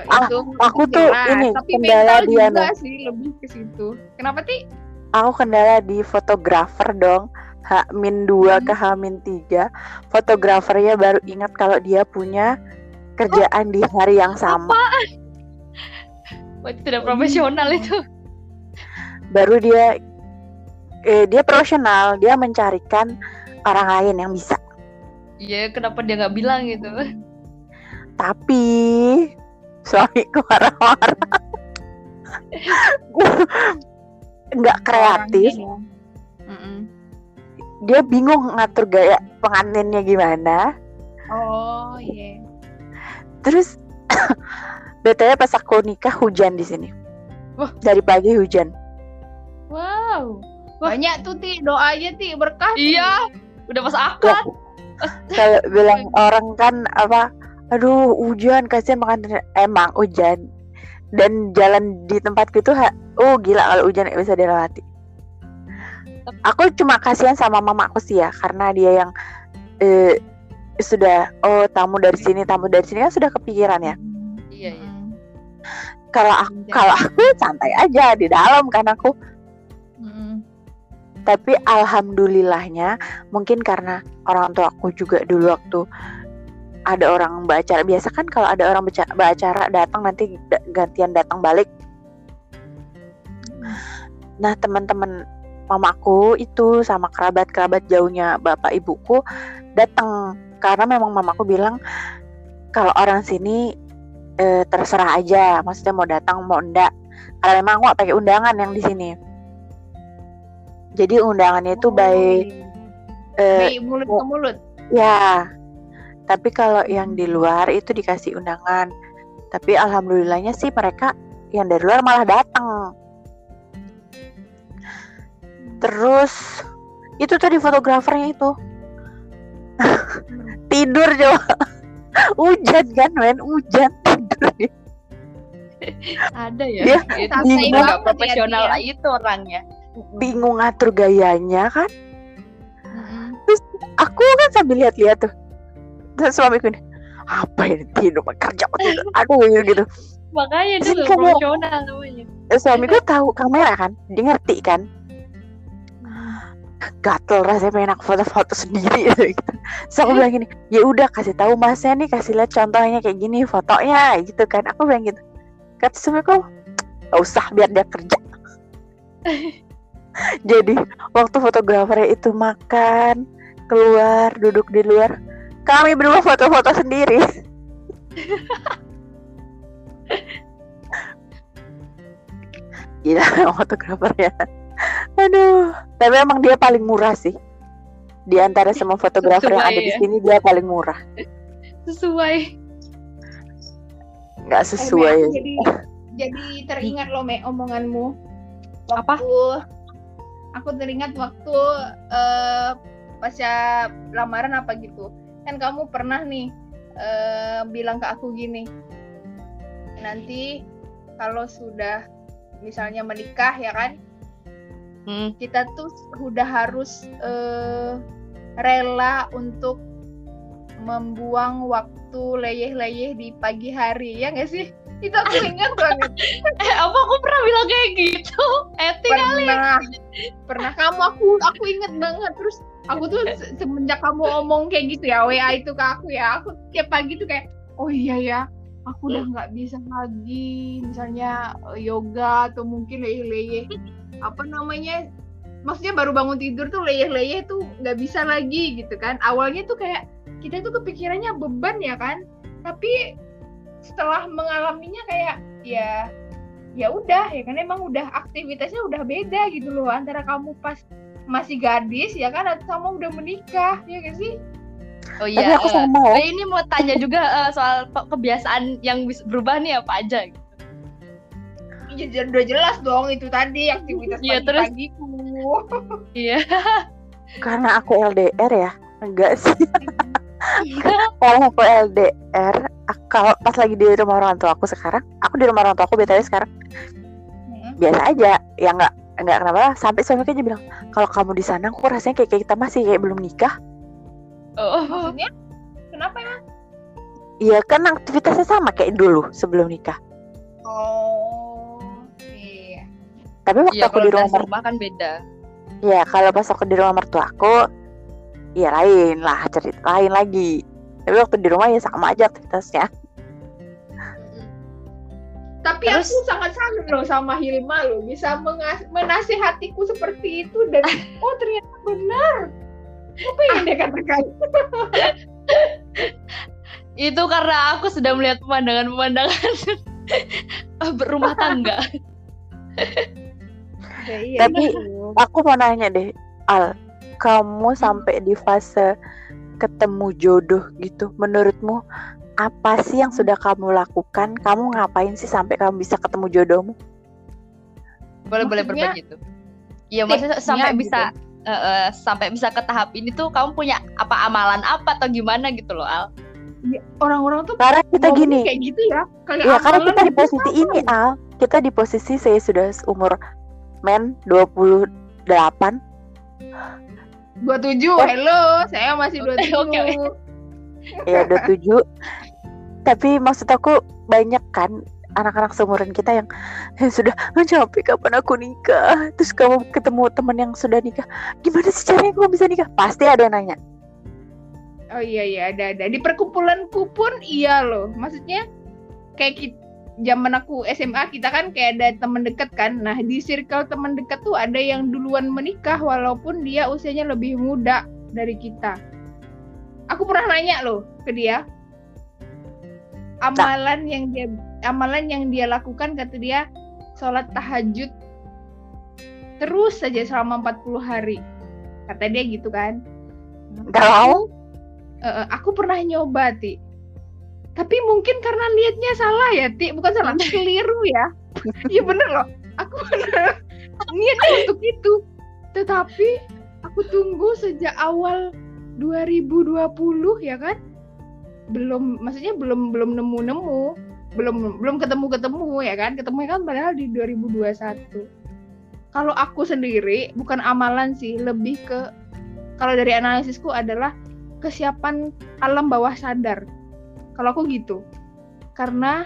Ah, aku tuh jelas. ini, tapi kendala mental juga sih lebih ke situ. Kenapa ti? Aku kendala di fotografer dong. H-2 Hmm. ke H-3 fotografernya baru ingat kalau dia punya kerjaan di hari yang sama. Wah, itu tidak profesional itu. Baru dia eh, dia profesional dia mencarikan orang lain yang bisa. Iya, kenapa dia nggak bilang gitu? tapi suamiku marah-marah. Nggak kreatif. ya. Dia bingung ngatur gaya pengantinnya gimana. Oh iya. Terus btw pas aku nikah hujan di sini. Wah. dari pagi hujan wow Wah. banyak tuh ti doanya ti berkah Ti. Iya, udah pas akad. kalau bilang orang kan apa aduh hujan kasihan pengantin emang hujan dan jalan di tempatku itu ha- oh gila kalau hujan bisa dilewati aku cuma kasihan sama mamaku sih ya karena dia yang eh, sudah oh tamu dari sini tamu dari sini kan sudah kepikiran ya Iya, iya. Kalau aku kalau aku santai aja di dalam kan aku. Tapi alhamdulillahnya mungkin karena orang tua aku juga dulu waktu ada orang baca biasa kan kalau ada orang baca acara datang nanti gantian datang balik. Nah teman-teman mamaku itu sama kerabat-kerabat jauhnya bapak ibuku datang. Karena memang mamaku bilang kalau orang sini eh, terserah aja. Maksudnya mau datang mau enggak. Karena memang aku pakai undangan yang di sini jadi undangannya itu Oh, by Baik mulut ke mulut Ya, tapi kalau yang di luar itu dikasih undangan. Tapi alhamdulillahnya sih mereka yang dari luar malah datang. Terus itu tadi fotografernya itu tidur coba. hujan kan, men, hujan tidur. dia. Ada ya. Dia sih bingung. nggak profesional Ya. itu orangnya. Bingung ngatur gayanya kan. Mm-mm. Aku kan sambil lihat-lihat tuh. Terus suamiku ini, apa ini tidur kerja tidur. Aku gitu. Makanya kamu. profesional namanya. Suamiku tahu kamera kan, dia ngerti kan. gatel rasanya pengen aku foto-foto sendiri gitu. So aku bilang gini, ya udah kasih tahu masnya nih, kasih lihat contohnya kayak gini fotonya gitu kan. Aku bilang gitu. Kata suamiku, gak usah biar dia kerja. Jadi waktu fotografernya itu makan, keluar, duduk di luar, kami berdua foto-foto sendiri. Gila fotografernya. Aduh, tapi emang dia paling murah sih. Di antara semua fotografer yang ada di ya. sini dia paling murah. Sesuai. Nggak Eh, sesuai. jadi jadi teringat loh me omonganmu Apa? Aku teringat waktu eh pasca lamaran apa gitu kan kamu pernah nih eh, bilang ke aku gini nanti kalau sudah misalnya menikah ya kan Hmm. kita tuh udah harus eh, rela untuk membuang waktu leyeh-leyeh di pagi hari ya nggak sih itu aku ingat banget. Eh, apa aku pernah bilang kayak gitu? Eti kali. pernah. Pernah. Kamu aku aku inget banget. Terus aku tuh se- semenjak kamu ngomong kayak gitu ya WA itu ke aku ya aku tiap pagi tuh kayak oh iya ya aku udah nggak bisa lagi misalnya yoga atau mungkin leyeh-leyeh. Apa namanya maksudnya baru bangun tidur tuh leyeh-leyeh tuh nggak bisa lagi gitu kan. Awalnya tuh kayak kita tuh kepikirannya beban ya kan. Tapi setelah mengalaminya kayak ya ya udah ya kan emang udah aktivitasnya udah beda gitu loh antara kamu pas masih gadis ya kan atau sama udah menikah ya gak sih Oh Tapi iya. aku eh, sama eh, ini mau tanya juga eh, soal kebiasaan yang berubah nih apa aja gitu. ya, udah jelas dong itu tadi aktivitas Iya, terus? Iya. karena aku LDR ya. Enggak sih. Kalau aku LDR, kalau pas lagi di rumah orang tua aku sekarang, aku di rumah orang tua aku BTW sekarang Hmm. biasa aja. Ya enggak enggak kenapa sampai suamiku aja bilang kalau kamu di sana kok rasanya kayak, kayak kita masih kayak belum nikah Oh, Maksudnya kenapa emang? Iya kan aktivitasnya sama kayak dulu sebelum nikah Oh, iya. tapi waktu iya aku di rumah mertua rumah kan beda. ya kalau pas aku di rumah mertua aku ya lain lah cerita lain lagi tapi waktu di rumah ya sama aja aktivitasnya Tapi Terus- aku sangat salut loh sama Hilma loh bisa menasihatiku seperti itu dan oh ternyata benar. Apa yang dia katakan? Itu karena aku sudah melihat pemandangan-pemandangan berumah tangga. Ya, iya, Tapi- aku mau nanya deh Al kamu sampai di fase ketemu jodoh gitu menurutmu apa sih yang sudah kamu lakukan kamu ngapain sih sampai kamu bisa ketemu jodohmu Boleh boleh Maksudnya, berbagi itu. Iya maksudnya sampai gitu. bisa eh, eh, sampai bisa ke tahap ini tuh kamu punya apa amalan apa atau gimana gitu loh Al? Iya, orang-orang tuh karena kita gini kayak gitu ya. Kayak ya karena kita di gitu. posisi ini Al kita di posisi saya sudah umur men 28 27, Oh. hello, saya masih Oke, 27. oke, oke. ya 27 tapi maksud aku banyak kan anak-anak seumuran kita yang "Eh, sudah "Ah, capek kapan aku nikah terus kamu ketemu teman yang sudah nikah gimana sih caranya kamu bisa nikah pasti ada yang nanya Oh iya iya ada ada di perkumpulanku pun iya loh. Maksudnya kayak kita, zaman aku SMA kita kan kayak ada teman dekat kan. Nah di circle teman dekat tuh ada yang duluan menikah walaupun dia usianya lebih muda dari kita. Aku pernah nanya loh ke dia amalan yang dia amalan yang dia lakukan kata dia sholat tahajud terus saja selama 40 hari kata dia gitu kan mau Eh, aku pernah nyoba ti tapi mungkin karena niatnya salah ya ti. Bukan salah keliru ya. Iya bener loh. Aku bener. Niatnya untuk itu. Tetapi aku tunggu sejak awal 2020 ya kan? Belum maksudnya belum belum nemu nemu belum belum ketemu ketemu ya kan? Ketemu kan? Padahal di 2021 kalau aku sendiri bukan amalan sih. Lebih ke kalau dari analisisku adalah kesiapan alam bawah sadar. Kalau aku gitu. Karena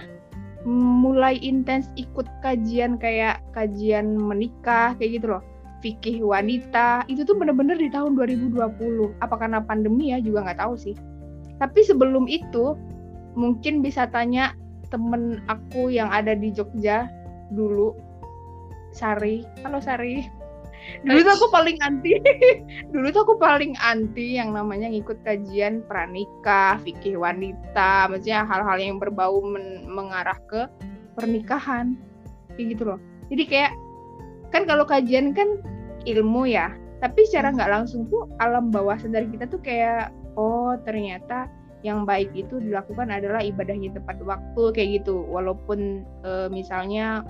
mulai intens ikut kajian kayak kajian menikah kayak gitu loh. Fikih wanita itu tuh bener-bener di tahun 2020. Apa karena pandemi ya juga nggak tahu sih. Tapi sebelum itu mungkin bisa tanya temen aku yang ada di Jogja dulu Sari. Halo Sari. Dulu tuh aku paling anti. Dulu tuh aku paling anti yang namanya ngikut kajian pranikah, fikih wanita, maksudnya hal-hal yang berbau men- mengarah ke pernikahan. Kayak gitu loh. Jadi kayak kan kalau kajian kan ilmu ya, tapi secara nggak langsung tuh alam bawah sadar kita tuh kayak oh ternyata yang baik itu dilakukan adalah ibadahnya tepat waktu kayak gitu walaupun eh, misalnya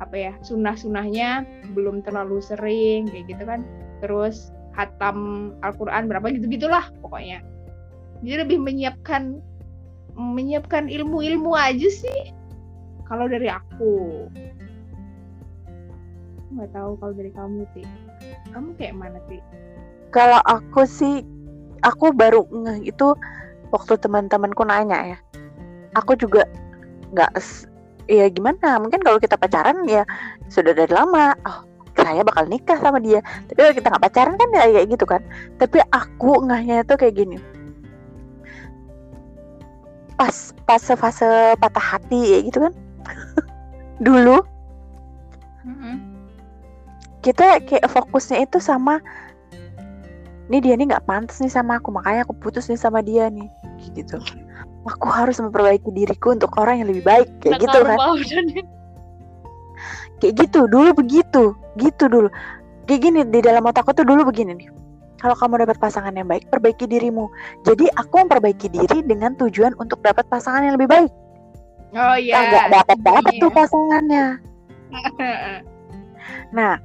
apa ya sunah-sunahnya belum terlalu sering kayak gitu kan. Terus hatam Al-Quran berapa gitu gitulah pokoknya. Jadi lebih menyiapkan menyiapkan ilmu-ilmu aja sih kalau dari aku. Nggak tahu kalau dari kamu ti. Kamu kayak mana ti? Kalau aku sih aku baru ngeh itu waktu teman-temanku nanya ya. Aku juga nggak ya gimana? Mungkin kalau kita pacaran ya sudah dari lama. Oh saya bakal nikah sama dia. Tapi kalau kita nggak pacaran kan ya kayak gitu kan. Tapi aku ngehnya itu kayak gini. Pas pas fase patah hati ya gitu kan. Dulu kita kayak fokusnya itu sama ini dia nih nggak pantas nih sama aku. Makanya aku putus nih sama dia nih. Gitu aku harus memperbaiki diriku untuk orang yang lebih baik. Kayak gitu kan? kayak gitu dulu begitu. Gitu dulu. Kayak gini di dalam otakku tuh dulu begini nih. Kalau kamu dapat pasangan yang baik perbaiki dirimu. Jadi aku memperbaiki diri dengan tujuan untuk dapat pasangan yang lebih baik. Oh iya. Nggak dapat dapat Iya. tuh pasangannya. Nah,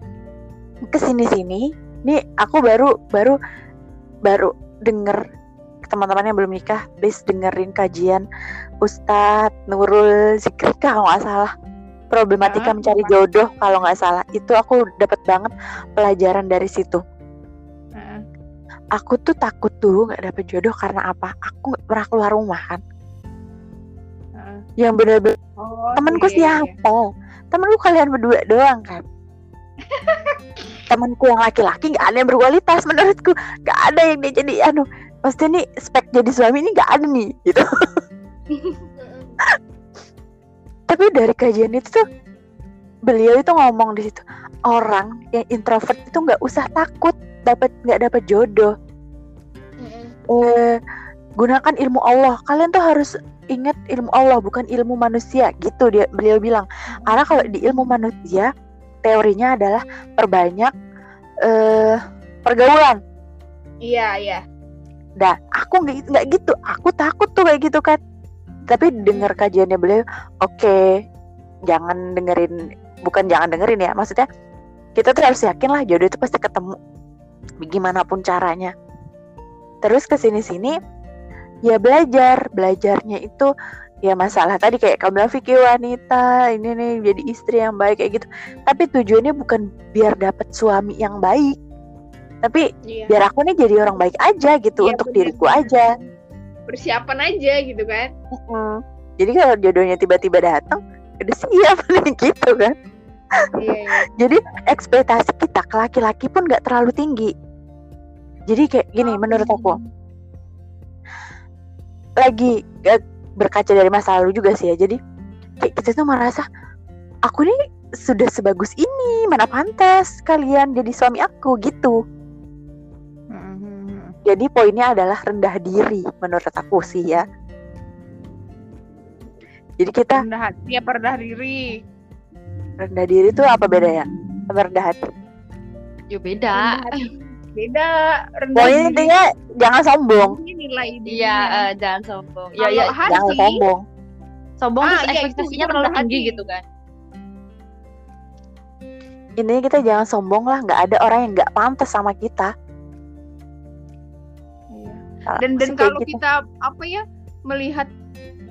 ke sini sini, nih aku baru baru baru denger teman-teman yang belum nikah, please dengerin kajian Ustadz Nurul Zikrika kalau nggak salah. problematika Ah, mencari jodoh kalau nggak salah itu aku dapat banget pelajaran dari situ Heeh. aku tuh takut dulu nggak dapet jodoh karena apa aku nggak pernah keluar rumah kan Heeh. yang bener-bener Oh, temenku iya, iya. siapa temenku kalian berdua doang kan temanku yang laki-laki nggak ada yang berkualitas menurutku nggak ada yang dia jadi anu pasti nih spek jadi suami ini nggak ada nih gitu. Tapi dari kajian itu tuh beliau itu ngomong di situ orang yang introvert itu nggak usah takut dapat nggak dapat jodoh. Eh gunakan ilmu Allah. Kalian tuh harus ingat ilmu Allah bukan ilmu manusia gitu dia beliau bilang. Karena kalau di ilmu manusia teorinya adalah perbanyak eh pergaulan. Iya, iya. Dah, aku nggak gitu. Aku takut tuh kayak gitu kan. Tapi dengar kajiannya beliau, oke, jangan dengerin, bukan jangan dengerin ya. Maksudnya kita tuh harus yakin lah jodoh itu pasti ketemu, gimana pun caranya. Terus ke sini sini, ya belajar, belajarnya itu ya masalah tadi kayak kamu bilang fikih wanita ini nih jadi istri yang baik kayak gitu. Tapi tujuannya bukan biar dapat suami yang baik, tapi Iya. biar aku nih jadi orang baik aja gitu Iya, untuk bener. diriku aja. Persiapan aja gitu kan. Mm. Jadi kalau jodohnya tiba-tiba datang, udah siap nih gitu kan. Iya, iya. Jadi ekspektasi kita ke laki-laki pun nggak terlalu tinggi. Jadi kayak gini menurut aku lagi eh, berkaca dari masa lalu juga sih ya. Jadi kayak kita tuh merasa aku nih sudah sebagus ini, mana pantas kalian jadi suami aku gitu. Jadi poinnya adalah rendah diri menurut aku sih ya. Jadi kita rendah hati apa rendah diri? rendah diri tuh apa bedanya? Sama rendah hati. Yo beda. Rendah hati. Beda. Rendah Pokoknya diri intinya jangan sombong. ini nilai. Iya, eh, jangan sombong. Ya, ya, hati, Jangan sombong. sombong Ah, terus iya, itu- ekspektasinya itu terlalu rendah tinggi hati. gitu kan. Intinya kita jangan sombong lah. Nggak ada orang yang nggak pantas sama kita. Iya. Dan dan kalau gitu. kita apa ya melihat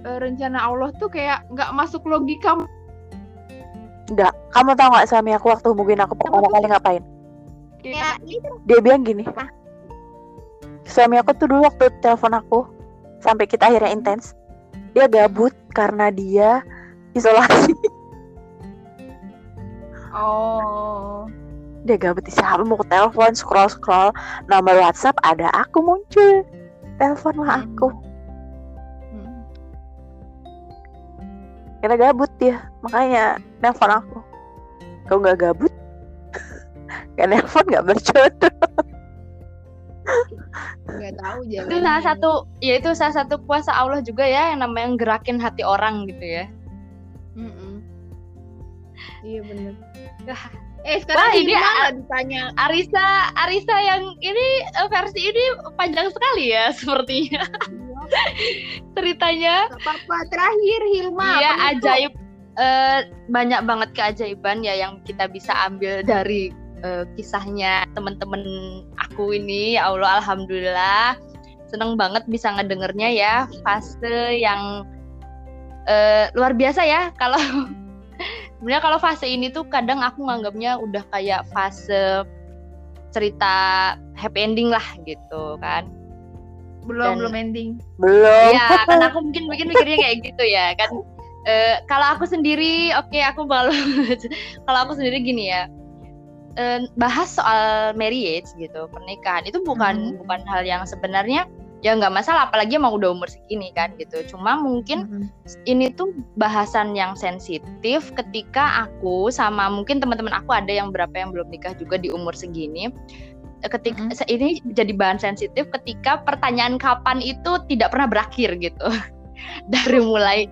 eh, rencana Allah tuh kayak nggak masuk logika. Nggak. Kamu tahu nggak suami aku waktu hubungin aku pertama kali ngapain? Kayak Dia bilang gini. Suami aku tuh dulu waktu telepon aku sampai kita akhirnya intens. Dia gabut karena dia isolasi. oh. dia gabut siapa mau ke telepon scroll scroll nomor WhatsApp ada aku muncul telepon lah aku Hmm. karena gabut dia makanya telepon aku kalau nggak gabut nggak telepon nggak berjodoh Nggak tahu jalan. Itu salah satu, ya itu salah satu kuasa Allah juga ya yang namanya gerakin hati orang gitu ya. Iya benar. Eh sekarang Wah, ini mana a- ditanya Arisa, Arisa yang ini eh, versi ini panjang sekali ya sepertinya ceritanya. Apa-apa. Terakhir Hilma. Iya ajaib eh, banyak banget keajaiban ya yang kita bisa ambil dari eh, kisahnya teman-teman aku ini. Ya Allah alhamdulillah seneng banget bisa ngedengernya ya fase yang eh, luar biasa ya kalau sebenarnya kalau fase ini tuh kadang aku nganggapnya udah kayak fase cerita happy ending lah gitu kan. Belum Dan- belum ending. belum. Iya, kan aku mungkin mungkin mikirnya kayak gitu ya kan. Eh, kalau aku sendiri, oke aku baru kalau aku sendiri gini ya, eh, bahas soal marriage gitu, pernikahan. Itu bukan bukan hal yang sebenarnya ya nggak masalah, apalagi emang udah umur segini kan gitu. Cuma mungkin ini tuh bahasan yang sensitif ketika aku sama mungkin teman-teman aku ada yang berapa yang belum nikah juga di umur segini ketika Mhm. se- ini jadi bahan sensitif ketika pertanyaan kapan itu tidak pernah berakhir gitu. Dari mulai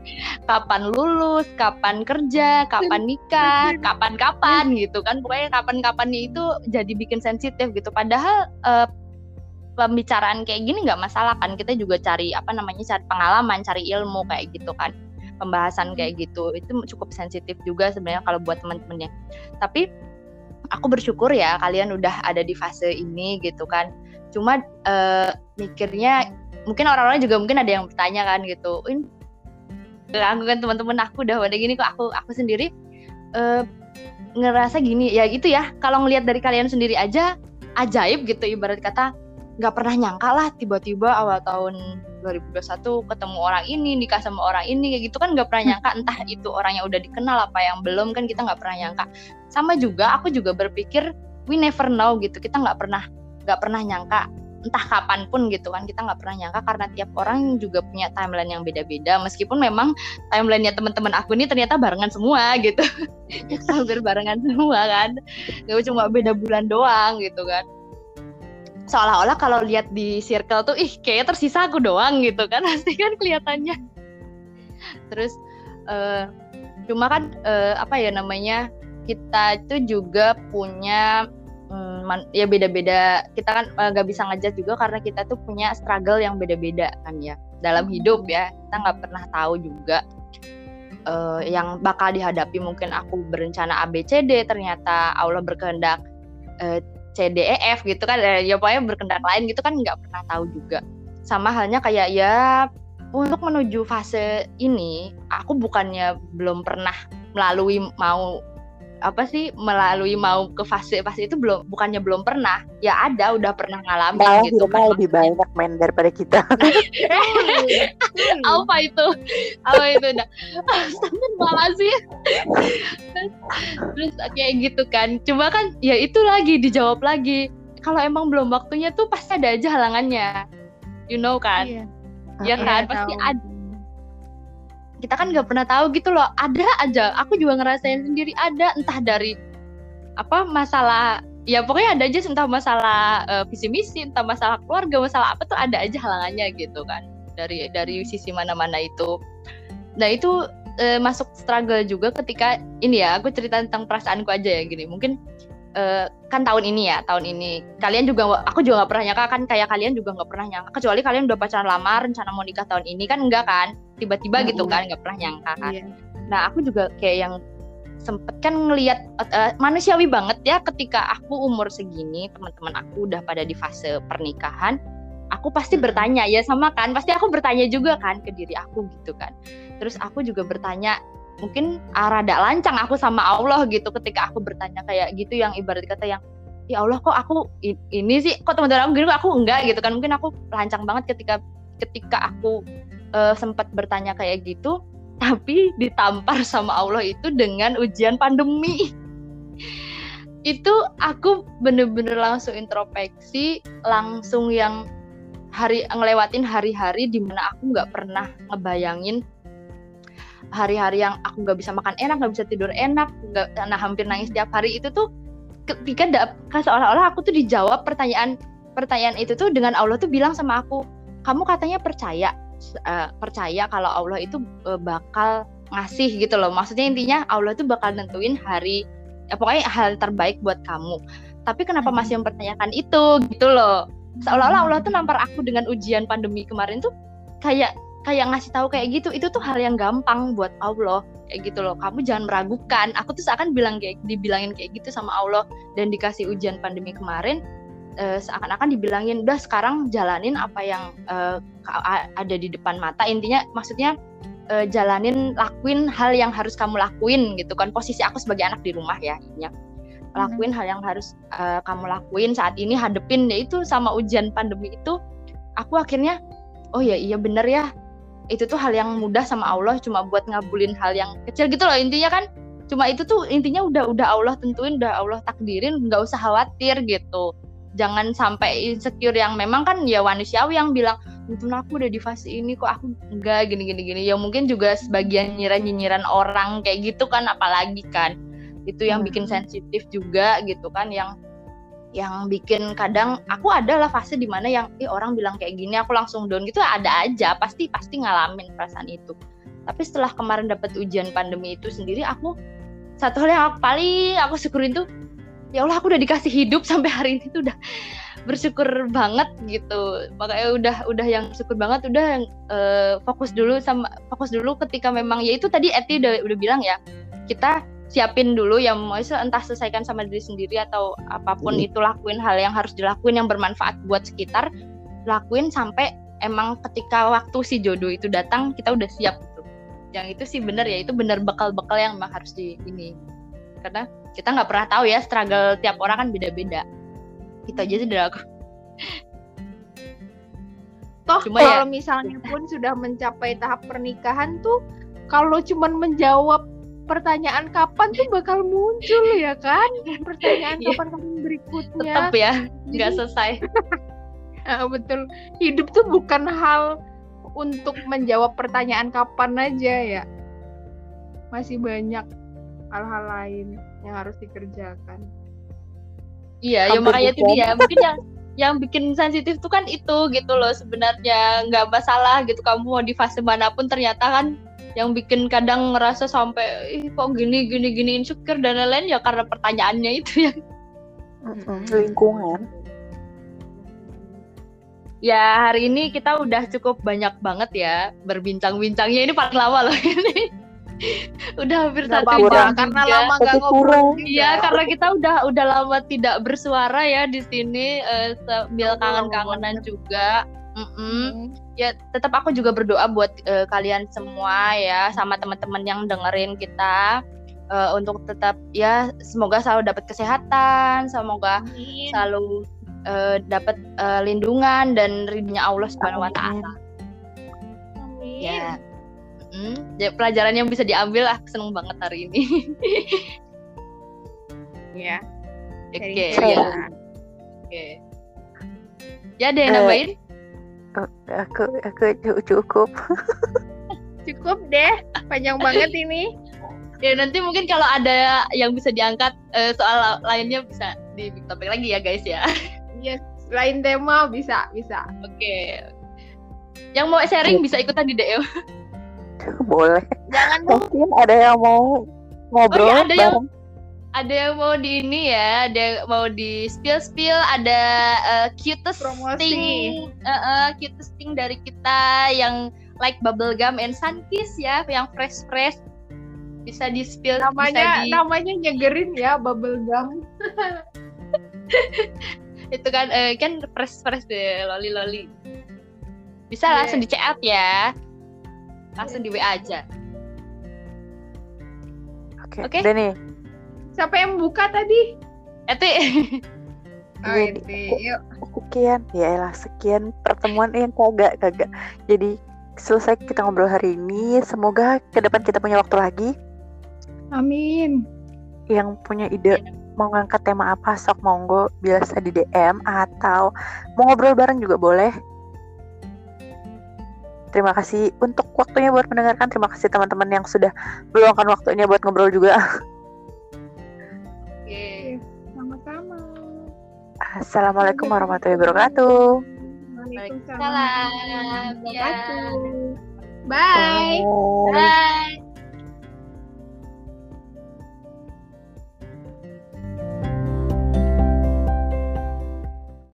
kapan lulus, kapan kerja, kapan nikah, kapan-kapan gitu kan. Pokoknya kapan-kapan itu jadi bikin sensitif gitu. Padahal eh, pembicaraan kayak gini nggak masalah kan? Kita juga cari apa namanya cari pengalaman, cari ilmu kayak gitu kan. Pembahasan kayak gitu. Itu cukup sensitif juga sebenarnya kalau buat teman-temannya tapi aku bersyukur ya kalian udah ada di fase ini gitu kan. Cuma eh, mikirnya mungkin orang-orang juga mungkin ada yang bertanya kan gitu. Ini aku kan teman-teman aku udah pada gini kok aku aku sendiri uh, ngerasa gini. Ya gitu ya. Kalau ngelihat dari kalian sendiri aja ajaib gitu ibarat kata nggak pernah nyangka lah tiba-tiba awal tahun 2021 ketemu orang ini nikah sama orang ini kayak gitu kan nggak pernah nyangka. Entah itu orang yang udah dikenal apa yang belum kan kita nggak pernah nyangka. Sama juga aku juga berpikir we never know gitu. Kita nggak pernah nggak pernah nyangka entah kapan pun gitu kan. Kita nggak pernah nyangka karena tiap orang juga punya timeline yang beda-beda. Meskipun memang timelinenya teman-teman aku ini ternyata barengan semua gitu. Hampir barengan semua kan. Nggak cuma beda bulan doang gitu kan seolah-olah kalau lihat di circle tuh ih kayak tersisa aku doang gitu kan. Pasti kan kelihatannya. Terus uh, cuma kan uh, apa ya namanya kita itu juga punya hmm, ya beda-beda. Kita kan eh, nggak uh, bisa ngajak juga karena kita tuh punya struggle yang beda-beda kan ya. Dalam hidup ya kita nggak pernah tahu juga uh, yang bakal dihadapi mungkin aku berencana ABCD ternyata Allah berkehendak uh, C D E F gitu kan ya pokoknya berkehendak lain gitu kan nggak pernah tahu juga. Sama halnya kayak ya untuk menuju fase ini aku bukannya belum pernah melalui mau apa sih melalui mau ke fase-fase itu belum bukannya belum pernah ya ada udah pernah ngalamin Malah gitu kan. lebih banyak main daripada kita. Apa itu? Apa itu dah malah sih. Terus kayak gitu kan. Cuma kan ya itu lagi dijawab lagi. Kalau emang belum waktunya tuh pasti ada aja halangannya. You know kan? Iya. ya kan? Iya, pasti tahu. ada kita kan nggak pernah tahu gitu loh. Ada aja. Aku juga ngerasain sendiri. Ada. Entah dari apa masalah ya pokoknya ada aja entah masalah uh, visi misi entah masalah keluarga masalah apa tuh ada aja halangannya gitu kan. Dari dari sisi mana-mana itu. Nah itu uh, masuk struggle juga ketika ini ya aku cerita tentang perasaanku aja ya gini. Mungkin uh, kan tahun ini ya tahun ini. Kalian juga aku juga nggak pernah nyangka kan kayak kalian juga nggak pernah nyangka. Kecuali kalian udah pacaran lama rencana mau nikah tahun ini kan enggak kan? Tiba-tiba gitu kan nggak pernah nyangka kan. Yeah. nah aku juga kayak yang sempet kan ngelihat uh, manusiawi banget ya ketika aku umur segini teman-teman aku udah pada di fase pernikahan aku pasti bertanya ya sama kan? Pasti aku bertanya juga kan ke diri aku gitu kan. Terus aku juga bertanya mungkin ah, rada lancang aku sama Allah gitu ketika aku bertanya kayak gitu yang ibarat kata yang ya Allah kok aku ini sih kok teman-teman aku gini aku enggak? gitu kan. Mungkin aku lancang banget ketika ketika aku uh, sempat bertanya kayak gitu tapi ditampar sama Allah itu dengan ujian pandemi. Itu aku bener-bener langsung introspeksi langsung yang hari ngelewatin hari-hari di mana aku nggak pernah ngebayangin hari-hari yang aku nggak bisa makan enak nggak bisa tidur enak nggak nah hampir nangis setiap hari itu tuh ketika da, seolah-olah aku tuh dijawab pertanyaan pertanyaan itu tuh dengan Allah tuh bilang sama aku kamu katanya percaya uh, percaya kalau Allah itu uh, bakal ngasih gitu loh. Maksudnya intinya Allah tuh bakal nentuin hari ya pokoknya hal terbaik buat kamu. Tapi kenapa hmm. masih mempertanyakan itu gitu loh. Seolah-olah Allah tuh nampar aku dengan ujian pandemi kemarin tuh kayak kayak ngasih tahu kayak gitu itu tuh hal yang gampang buat Allah. Kayak gitu loh kamu jangan meragukan. Aku tuh seakan bilang kayak dibilangin kayak gitu sama Allah. Dan dikasih ujian pandemi kemarin uh, seakan-akan dibilangin udah sekarang jalanin apa yang uh, ada di depan mata. Intinya maksudnya uh, jalanin lakuin hal yang harus kamu lakuin gitu kan. Posisi aku sebagai anak di rumah ya intinya. Lakuin hmm. hal yang harus uh, kamu lakuin saat ini hadepin. Ya itu sama ujian pandemi itu aku akhirnya oh ya iya bener ya itu tuh hal yang mudah sama Allah cuma buat ngabulin hal yang kecil gitu loh intinya kan. Cuma itu tuh intinya udah udah Allah tentuin udah Allah takdirin nggak usah khawatir gitu. Jangan sampai insecure yang memang kan ya manusiawi yang bilang itu aku udah di fase ini kok aku enggak gini gini gini ya mungkin juga sebagian nyiran nyinyiran orang kayak gitu kan apalagi kan. Itu yang bikin hmm. sensitif juga gitu kan yang yang bikin kadang aku adalah fase di mana yang eh, orang bilang kayak gini aku langsung down gitu ada aja pasti pasti ngalamin perasaan itu. Tapi setelah kemarin dapat ujian pandemi itu sendiri aku satu hal yang aku paling aku syukurin tuh ya Allah aku udah dikasih hidup sampai hari ini tuh udah bersyukur banget gitu. Makanya udah udah yang syukur banget udah uh, fokus dulu sama fokus dulu ketika memang ya itu tadi Eti udah udah bilang ya kita siapin dulu yang mau entah selesaikan sama diri sendiri atau apa pun hmm. itu lakuin hal yang harus dilakuin yang bermanfaat buat sekitar lakuin sampai emang ketika waktu si jodoh itu datang kita udah siap gitu. Yang itu sih bener ya itu bener bekal-bekal yang emang harus di ini. Karena kita nggak pernah tahu ya struggle tiap orang kan beda-beda. Itu aja sih dari aku. Toh Cuma ya- kalau misalnya pun sudah mencapai tahap pernikahan tuh kalau cuman menjawab pertanyaan kapan tuh bakal muncul ya kan? Pertanyaan Iya. kapan kapan berikutnya. tetap ya nggak selesai ah, betul. Hidup tuh bukan hal untuk menjawab pertanyaan kapan aja ya. Masih banyak hal-hal lain yang harus dikerjakan. Iya, ya makanya itu dia. Mungkin yang yang bikin sensitif tuh kan itu gitu loh sebenarnya nggak masalah gitu kamu mau di fase mana pun ternyata kan yang bikin kadang ngerasa sampai Ih, kok gini gini gini insecure dan lain-lain ya karena pertanyaannya itu ya Mm-mm, lingkungan ya hari ini kita udah cukup banyak banget ya berbincang-bincangnya ini paling lama loh ini udah hampir satu jam karena juga. lama Tapi ngobrol. Iya, karena kita udah udah lama tidak bersuara ya di sini eh, sambil lama kangen-kangenan juga. Mm-mm. Hmm. Ya, tetap aku juga berdoa buat eh, kalian semua ya, sama teman-teman yang dengerin kita eh, untuk tetap ya semoga selalu dapat kesehatan, semoga Amin. selalu eh, dapat eh, lindungan dan ridhonya Allah Subhanahu wa taala. Amin. Ya. Mm, ya, pelajaran yang bisa diambil aku seneng banget hari ini. Ya. Oke, ya. Oke. Ya ada yang Eh, nambahin? Aku aku cu- cukup Cukup deh, panjang banget ini. Ya nanti mungkin kalau ada yang bisa diangkat eh, soal lainnya bisa di topik lagi ya guys ya. Yes, lain tema bisa, bisa. Oke. Yang mau sharing bisa ikutan di DM. boleh Jangan dong. mungkin ada yang mau ngobrol Oh, iya, ada yang- bareng Ada yang mau di ini ya, ada yang mau di spill spill, ada eh, cutest Promosi. thing, eh, eh, cutest thing dari kita yang like bubblegum and sunkiss ya, yang fresh fresh bisa di spill, Namanya bisa di, namanya nyegerin ya bubble gum. itu kan eh, kan fresh fresh deh loli loli bisa Iya. langsung di chat ya langsung di WA aja oke Oke. udah nih Siapa yang buka tadi? Eti Oh, Jadi, ini. Yuk. sekian ya elah sekian pertemuan yang kagak kagak jadi selesai kita ngobrol hari ini semoga ke depan kita punya waktu lagi Amin. yang punya ide mau ngangkat tema apa sok monggo biasa di DM atau mau ngobrol bareng juga boleh Terima kasih untuk waktunya buat mendengarkan. Terima kasih teman-teman yang sudah meluangkan waktunya buat ngobrol juga. Assalamualaikum warahmatullahi wabarakatuh. Waalaikumsalam. warahmatullahi wabarakatuh. Bye. Bye. Bye.